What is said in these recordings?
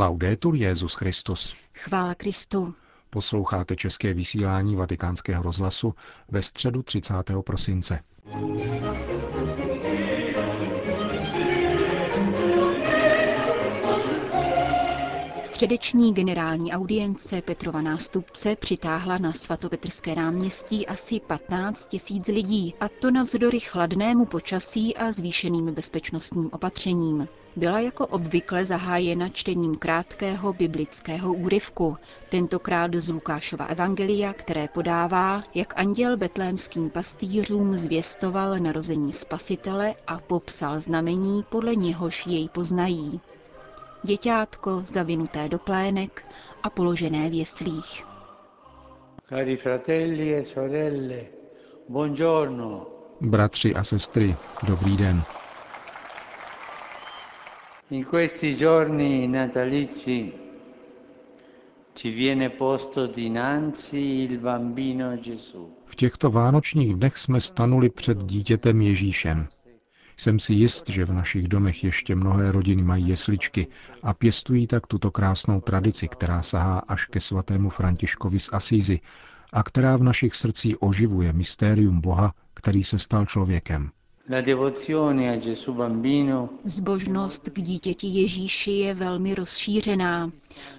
Laudetur Jezus Christus. Chvála Kristu. Posloucháte české vysílání Vatikánského rozhlasu ve středu 30. prosince. Středeční generální audience Petrova nástupce přitáhla na svatopetrské náměstí asi 15 tisíc lidí, a to navzdory chladnému počasí a zvýšeným bezpečnostním opatřením. Byla jako obvykle zahájena čtením krátkého biblického úryvku, tentokrát z Lukášova evangelia, které podává, jak anděl betlémským pastýřům zvěstoval narození spasitele a popsal znamení, podle něhož jej poznají děťátko zavinuté do plének a položené v jeslích. Cari fratelli e sorelle, buongiorno. Bratři a sestry, dobrý den. In questi giorni natalizi ci viene posto dinanzi il bambino Gesù. V těchto vánočních dnech jsme stanuli před dítětem Ježíšem. Jsem si jist, že v našich domech ještě mnohé rodiny mají jesličky a pěstují tak tuto krásnou tradici, která sahá až ke svatému Františkovi z Asízy a která v našich srdcích oživuje mystérium Boha, který se stal člověkem. Zbožnost k dítěti Ježíši je velmi rozšířená.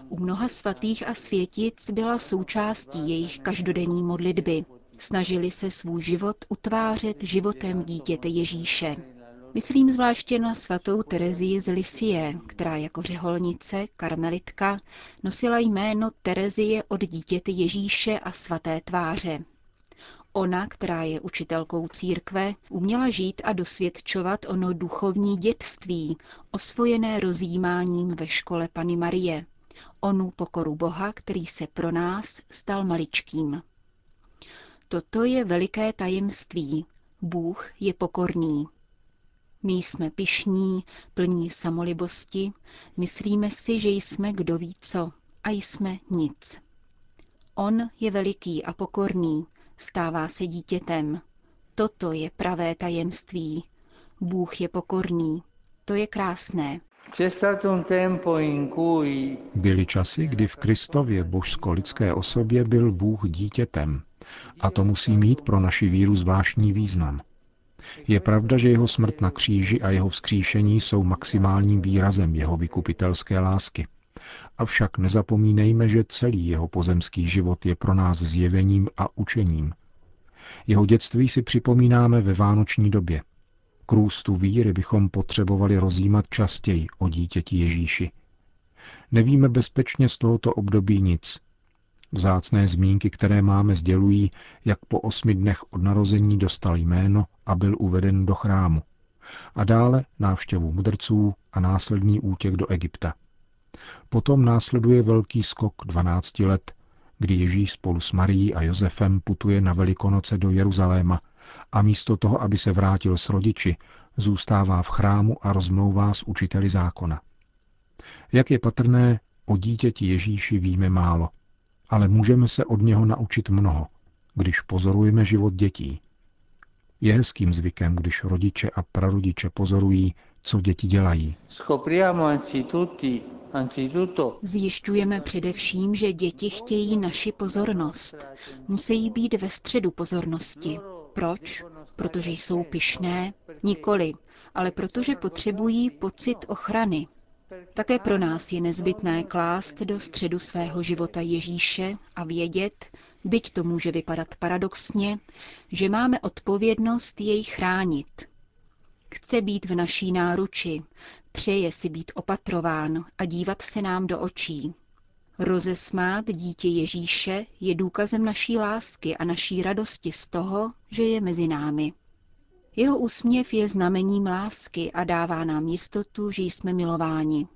U mnoha svatých a světic byla součástí jejich každodenní modlitby. Snažili se svůj život utvářet životem dítěte Ježíše. Myslím zvláště na svatou Terezii z Lisie, která jako řeholnice, karmelitka, nosila jméno Terezie od dítěte Ježíše a svaté tváře. Ona, která je učitelkou církve, uměla žít a dosvědčovat ono duchovní dětství, osvojené rozjímáním ve škole Pany Marie, onu pokoru Boha, který se pro nás stal maličkým. Toto je veliké tajemství. Bůh je pokorný. My jsme pišní, plní samolibosti, myslíme si, že jsme kdo ví co a jsme nic. On je veliký a pokorný, stává se dítětem. Toto je pravé tajemství. Bůh je pokorný. To je krásné. Byly časy, kdy v Kristově božsko-lidské osobě byl Bůh dítětem. A to musí mít pro naši víru zvláštní význam. Je pravda, že jeho smrt na kříži a jeho vzkříšení jsou maximálním výrazem jeho vykupitelské lásky. Avšak nezapomínejme, že celý jeho pozemský život je pro nás zjevením a učením. Jeho dětství si připomínáme ve vánoční době. K růstu víry bychom potřebovali rozjímat častěji o dítěti Ježíši. Nevíme bezpečně z tohoto období nic, Vzácné zmínky, které máme, sdělují, jak po osmi dnech od narození dostal jméno a byl uveden do chrámu. A dále návštěvu mudrců a následný útěk do Egypta. Potom následuje velký skok 12 let, kdy Ježíš spolu s Marií a Josefem putuje na Velikonoce do Jeruzaléma a místo toho, aby se vrátil s rodiči, zůstává v chrámu a rozmlouvá s učiteli zákona. Jak je patrné, o dítěti Ježíši víme málo – ale můžeme se od něho naučit mnoho, když pozorujeme život dětí. Je hezkým zvykem, když rodiče a prarodiče pozorují, co děti dělají. Zjišťujeme především, že děti chtějí naši pozornost. Musí být ve středu pozornosti. Proč? Protože jsou pyšné? Nikoli, ale protože potřebují pocit ochrany, také pro nás je nezbytné klást do středu svého života Ježíše a vědět, byť to může vypadat paradoxně, že máme odpovědnost jej chránit. Chce být v naší náruči, přeje si být opatrován a dívat se nám do očí. Rozesmát dítě Ježíše je důkazem naší lásky a naší radosti z toho, že je mezi námi. Jeho úsměv je znamením lásky a dává nám jistotu, že jsme milováni.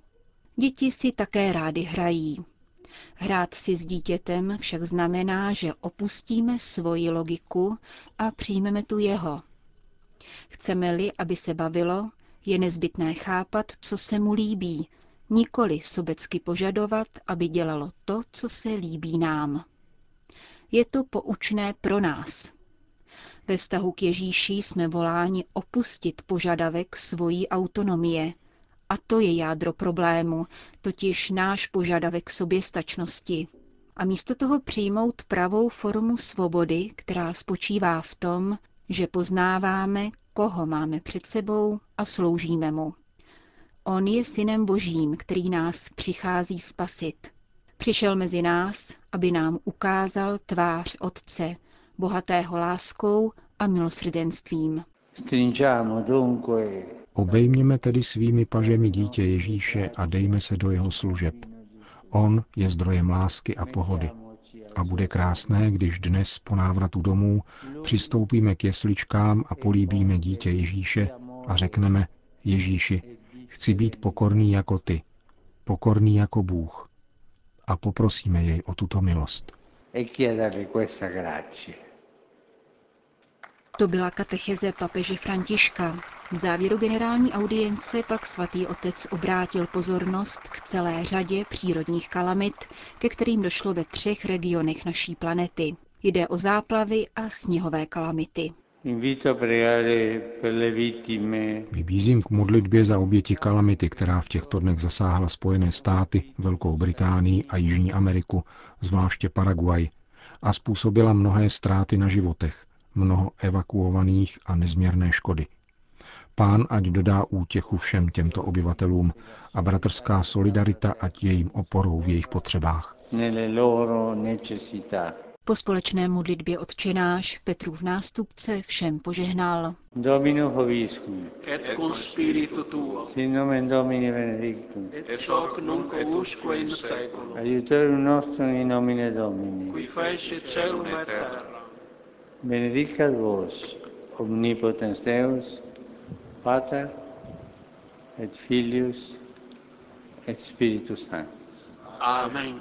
Děti si také rády hrají. Hrát si s dítětem však znamená, že opustíme svoji logiku a přijmeme tu jeho. Chceme-li, aby se bavilo, je nezbytné chápat, co se mu líbí, nikoli sobecky požadovat, aby dělalo to, co se líbí nám. Je to poučné pro nás, ve vztahu k Ježíši jsme voláni opustit požadavek svojí autonomie A to je jádro problému, totiž náš požadavek soběstačnosti. A místo toho přijmout pravou formu svobody, která spočívá v tom, že poznáváme, koho máme před sebou a sloužíme mu. On je synem božím, který nás přichází spasit. Přišel mezi nás, aby nám ukázal tvář Otce, bohatého láskou a milosrdenstvím. Obejměme tedy svými pažemi dítě Ježíše a dejme se do jeho služeb. On je zdrojem lásky a pohody. A bude krásné, když dnes po návratu domů přistoupíme k jesličkám a políbíme dítě Ježíše a řekneme Ježíši, chci být pokorný jako ty, pokorný jako Bůh. A poprosíme jej o tuto milost. E to byla katecheze papeže Františka. V závěru generální audience pak svatý otec obrátil pozornost k celé řadě přírodních kalamit, ke kterým došlo ve třech regionech naší planety. Jde o záplavy a sněhové kalamity. Vybízím k modlitbě za oběti kalamity, která v těchto dnech zasáhla Spojené státy, Velkou Británii a Jižní Ameriku, zvláště Paraguay, a způsobila mnohé ztráty na životech, mnoho evakuovaných a nezměrné škody. Pán ať dodá útěchu všem těmto obyvatelům a bratrská solidarita ať jejím oporou v jejich potřebách. Po společné modlitbě odčenáš Petrův nástupce všem požehnal. Domino hoviscum. Et cum spiritu tuo. Sin nomen Domini benedictum. Et hoc nunc usque in seculum. Aiutorium nostrum in nomine Domini. Qui fece celum et terra. Benedicat vos, omnipotens Deus, Pater et Filius et Spiritus Sanctus. Amen.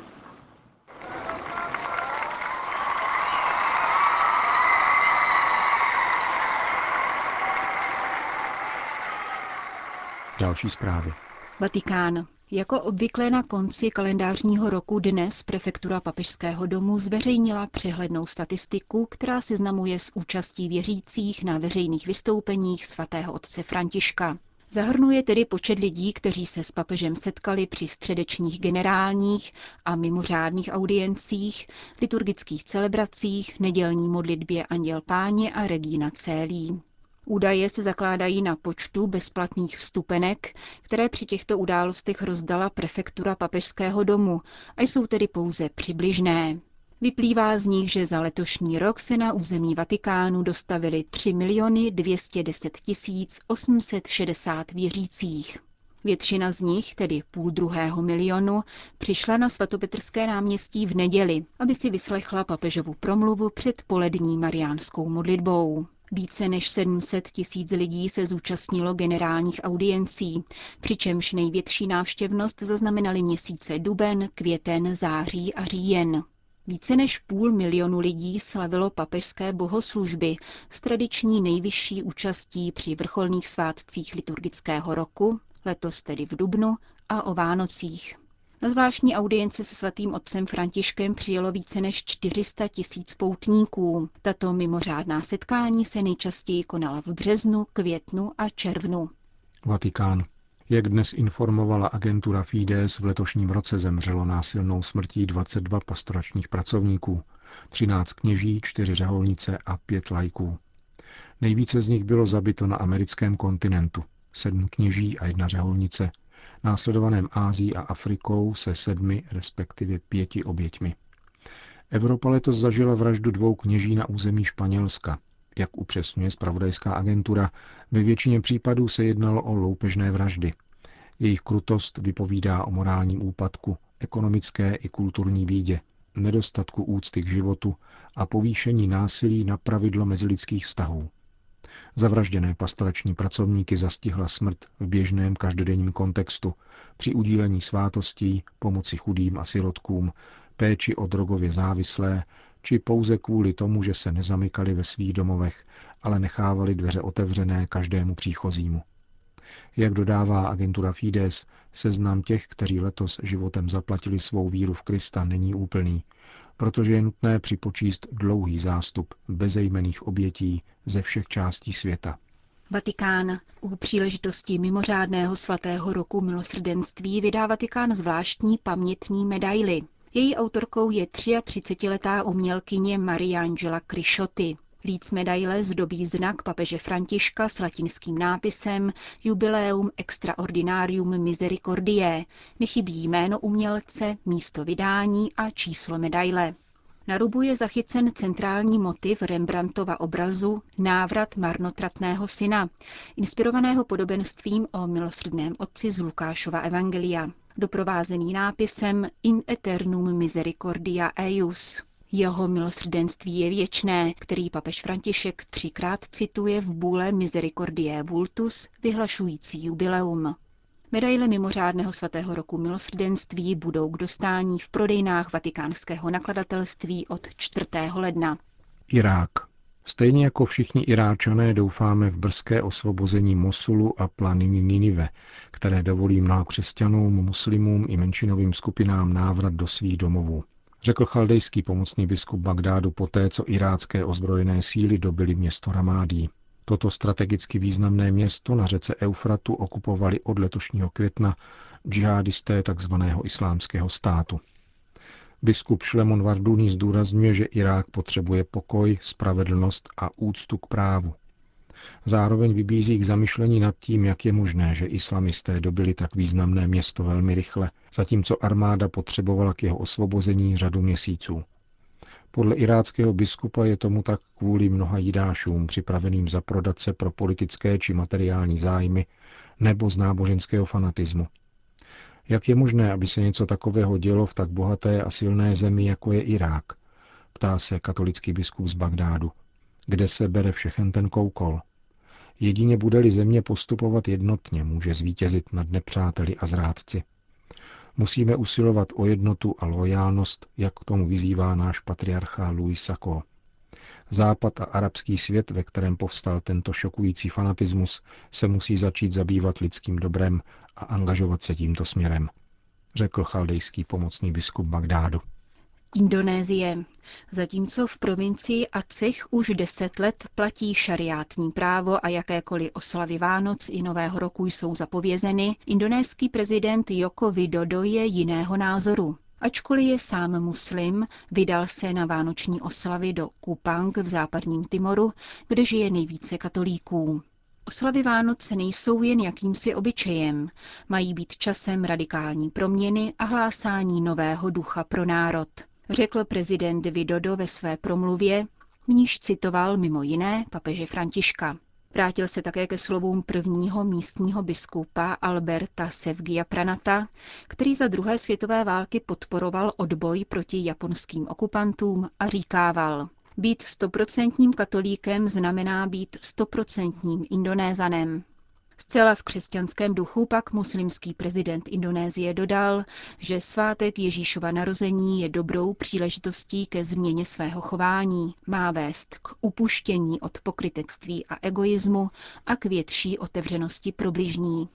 Další zprávy. Vatikán. Jako obvykle na konci kalendářního roku dnes prefektura Papežského domu zveřejnila přehlednou statistiku, která seznamuje s účastí věřících na veřejných vystoupeních svatého otce Františka. Zahrnuje tedy počet lidí, kteří se s papežem setkali při středečních generálních a mimořádných audiencích, liturgických celebracích, nedělní modlitbě Anděl Páně a Regína Célí. Údaje se zakládají na počtu bezplatných vstupenek, které při těchto událostech rozdala prefektura papežského domu a jsou tedy pouze přibližné. Vyplývá z nich, že za letošní rok se na území Vatikánu dostavili 3 miliony 210 tisíc 860 věřících. Většina z nich, tedy půl druhého milionu, přišla na svatopetrské náměstí v neděli, aby si vyslechla papežovu promluvu před polední mariánskou modlitbou. Více než 700 tisíc lidí se zúčastnilo generálních audiencí, přičemž největší návštěvnost zaznamenali měsíce duben, květen, září a říjen. Více než půl milionu lidí slavilo papežské bohoslužby s tradiční nejvyšší účastí při vrcholných svátcích liturgického roku, letos tedy v Dubnu, a o Vánocích. Na zvláštní audienci se svatým otcem Františkem přijelo více než 400 tisíc poutníků. Tato mimořádná setkání se nejčastěji konala v březnu, květnu a červnu. Vatikán. Jak dnes informovala agentura Fides, v letošním roce zemřelo násilnou smrtí 22 pastoračních pracovníků, 13 kněží, 4 řeholnice a 5 lajků. Nejvíce z nich bylo zabito na americkém kontinentu, 7 kněží a jedna řeholnice – následovaném Ázií a Afrikou se sedmi, respektive pěti oběťmi. Evropa letos zažila vraždu dvou kněží na území Španělska. Jak upřesňuje spravodajská agentura, ve většině případů se jednalo o loupežné vraždy. Jejich krutost vypovídá o morálním úpadku, ekonomické i kulturní bídě, nedostatku úcty k životu a povýšení násilí na pravidlo mezilidských vztahů. Zavražděné pastorační pracovníky zastihla smrt v běžném každodenním kontextu, při udílení svátostí, pomoci chudým a sirotkům, péči o drogově závislé, či pouze kvůli tomu, že se nezamykali ve svých domovech, ale nechávali dveře otevřené každému příchozímu. Jak dodává agentura Fides, seznam těch, kteří letos životem zaplatili svou víru v Krista, není úplný, protože je nutné připočíst dlouhý zástup bezejmených obětí ze všech částí světa. Vatikán. U příležitosti mimořádného svatého roku milosrdenství vydá Vatikán zvláštní pamětní medaily. Její autorkou je 33-letá umělkyně Mariangela Crisciotti. Líc medaile zdobí znak papeže Františka s latinským nápisem Jubileum Extraordinarium Misericordiae. Nechybí jméno umělce, místo vydání a číslo medaile. Na rubu je zachycen centrální motiv Rembrandtova obrazu Návrat marnotratného syna, inspirovaného podobenstvím o milosrdném otci z Lukášova evangelia, doprovázený nápisem In eternum misericordia eius. Jeho milosrdenství je věčné, který papež František třikrát cituje v bůle Misericordiae Vultus, vyhlašující jubileum. Medaile mimořádného svatého roku milosrdenství budou k dostání v prodejnách vatikánského nakladatelství od 4. ledna. Irák. Stejně jako všichni Iráčané doufáme v brzké osvobození Mosulu a planiny Ninive, které dovolí mnoha křesťanům, muslimům i menšinovým skupinám návrat do svých domovů. Řekl chaldejský pomocný biskup Bagdádu poté, co irácké ozbrojené síly dobily město Ramádí. Toto strategicky významné město na řece Eufratu okupovali od letošního května džihadisté tzv. islámského státu. Biskup Šlemon Varduni zdůrazňuje, že Irák potřebuje pokoj, spravedlnost a úctu k právu. Zároveň vybízí k zamyšlení nad tím, jak je možné, že islamisté dobili tak významné město velmi rychle, zatímco armáda potřebovala k jeho osvobození řadu měsíců. Podle iráckého biskupa je tomu tak kvůli mnoha jidášům připraveným zaprodat se pro politické či materiální zájmy nebo z náboženského fanatismu. Jak je možné, aby se něco takového dělo v tak bohaté a silné zemi, jako je Irák? Ptá se katolický biskup z Bagdádu. Kde se bere všechen ten koukol? Jedině bude-li země postupovat jednotně, může zvítězit nad nepřáteli a zrádci. Musíme usilovat o jednotu a lojálnost, jak k tomu vyzývá náš patriarcha Louis Sako. Západ a arabský svět, ve kterém povstal tento šokující fanatismus, se musí začít zabývat lidským dobrem a angažovat se tímto směrem, řekl chaldejský pomocný biskup Bagdádu. Indonésie. Zatímco v provincii Aceh už deset let platí šariátní právo a jakékoliv oslavy Vánoc i Nového roku jsou zapovězeny, indonéský prezident Joko Widodo je jiného názoru. Ačkoliv je sám muslim, vydal se na vánoční oslavy do Kupang v západním Timoru, kde žije nejvíce katolíků. Oslavy Vánoce nejsou jen jakýmsi obyčejem, mají být časem radikální proměny a hlásání nového ducha pro národ řekl prezident Vidodo ve své promluvě, v níž citoval mimo jiné papeže Františka. Vrátil se také ke slovům prvního místního biskupa Alberta Sevgia Pranata, který za druhé světové války podporoval odboj proti japonským okupantům a říkával, být stoprocentním katolíkem znamená být stoprocentním indonézanem. Zcela v křesťanském duchu pak muslimský prezident Indonésie dodal, že svátek Ježíšova narození je dobrou příležitostí ke změně svého chování, má vést k upuštění od pokrytectví a egoismu a k větší otevřenosti pro bližní.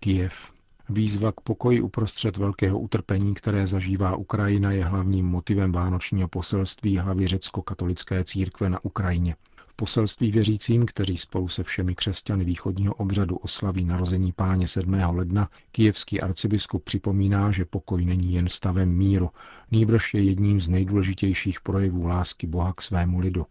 Kiev. Výzva k pokoji uprostřed velkého utrpení, které zažívá Ukrajina, je hlavním motivem vánočního poselství hlavy řecko-katolické církve na Ukrajině poselství věřícím, kteří spolu se všemi křesťany východního obřadu oslaví narození páně 7. ledna, kijevský arcibiskup připomíná, že pokoj není jen stavem míru, nýbrž je jedním z nejdůležitějších projevů lásky Boha k svému lidu.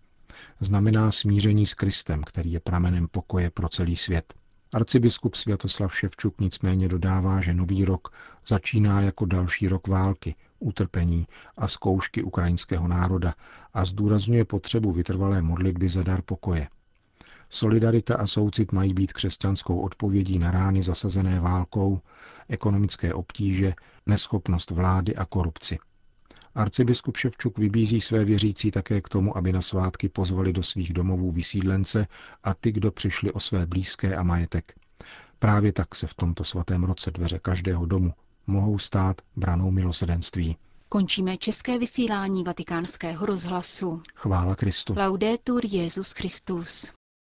Znamená smíření s Kristem, který je pramenem pokoje pro celý svět. Arcibiskup Světoslav Ševčuk nicméně dodává, že nový rok začíná jako další rok války, utrpení a zkoušky ukrajinského národa a zdůrazňuje potřebu vytrvalé modlitby za dar pokoje. Solidarita a soucit mají být křesťanskou odpovědí na rány zasazené válkou, ekonomické obtíže, neschopnost vlády a korupci. Arcibiskup Ševčuk vybízí své věřící také k tomu, aby na svátky pozvali do svých domovů vysídlence a ty, kdo přišli o své blízké a majetek. Právě tak se v tomto svatém roce dveře každého domu mohou stát branou milosedenství. Končíme české vysílání vatikánského rozhlasu. Chvála Kristu. Laudetur Jezus Christus.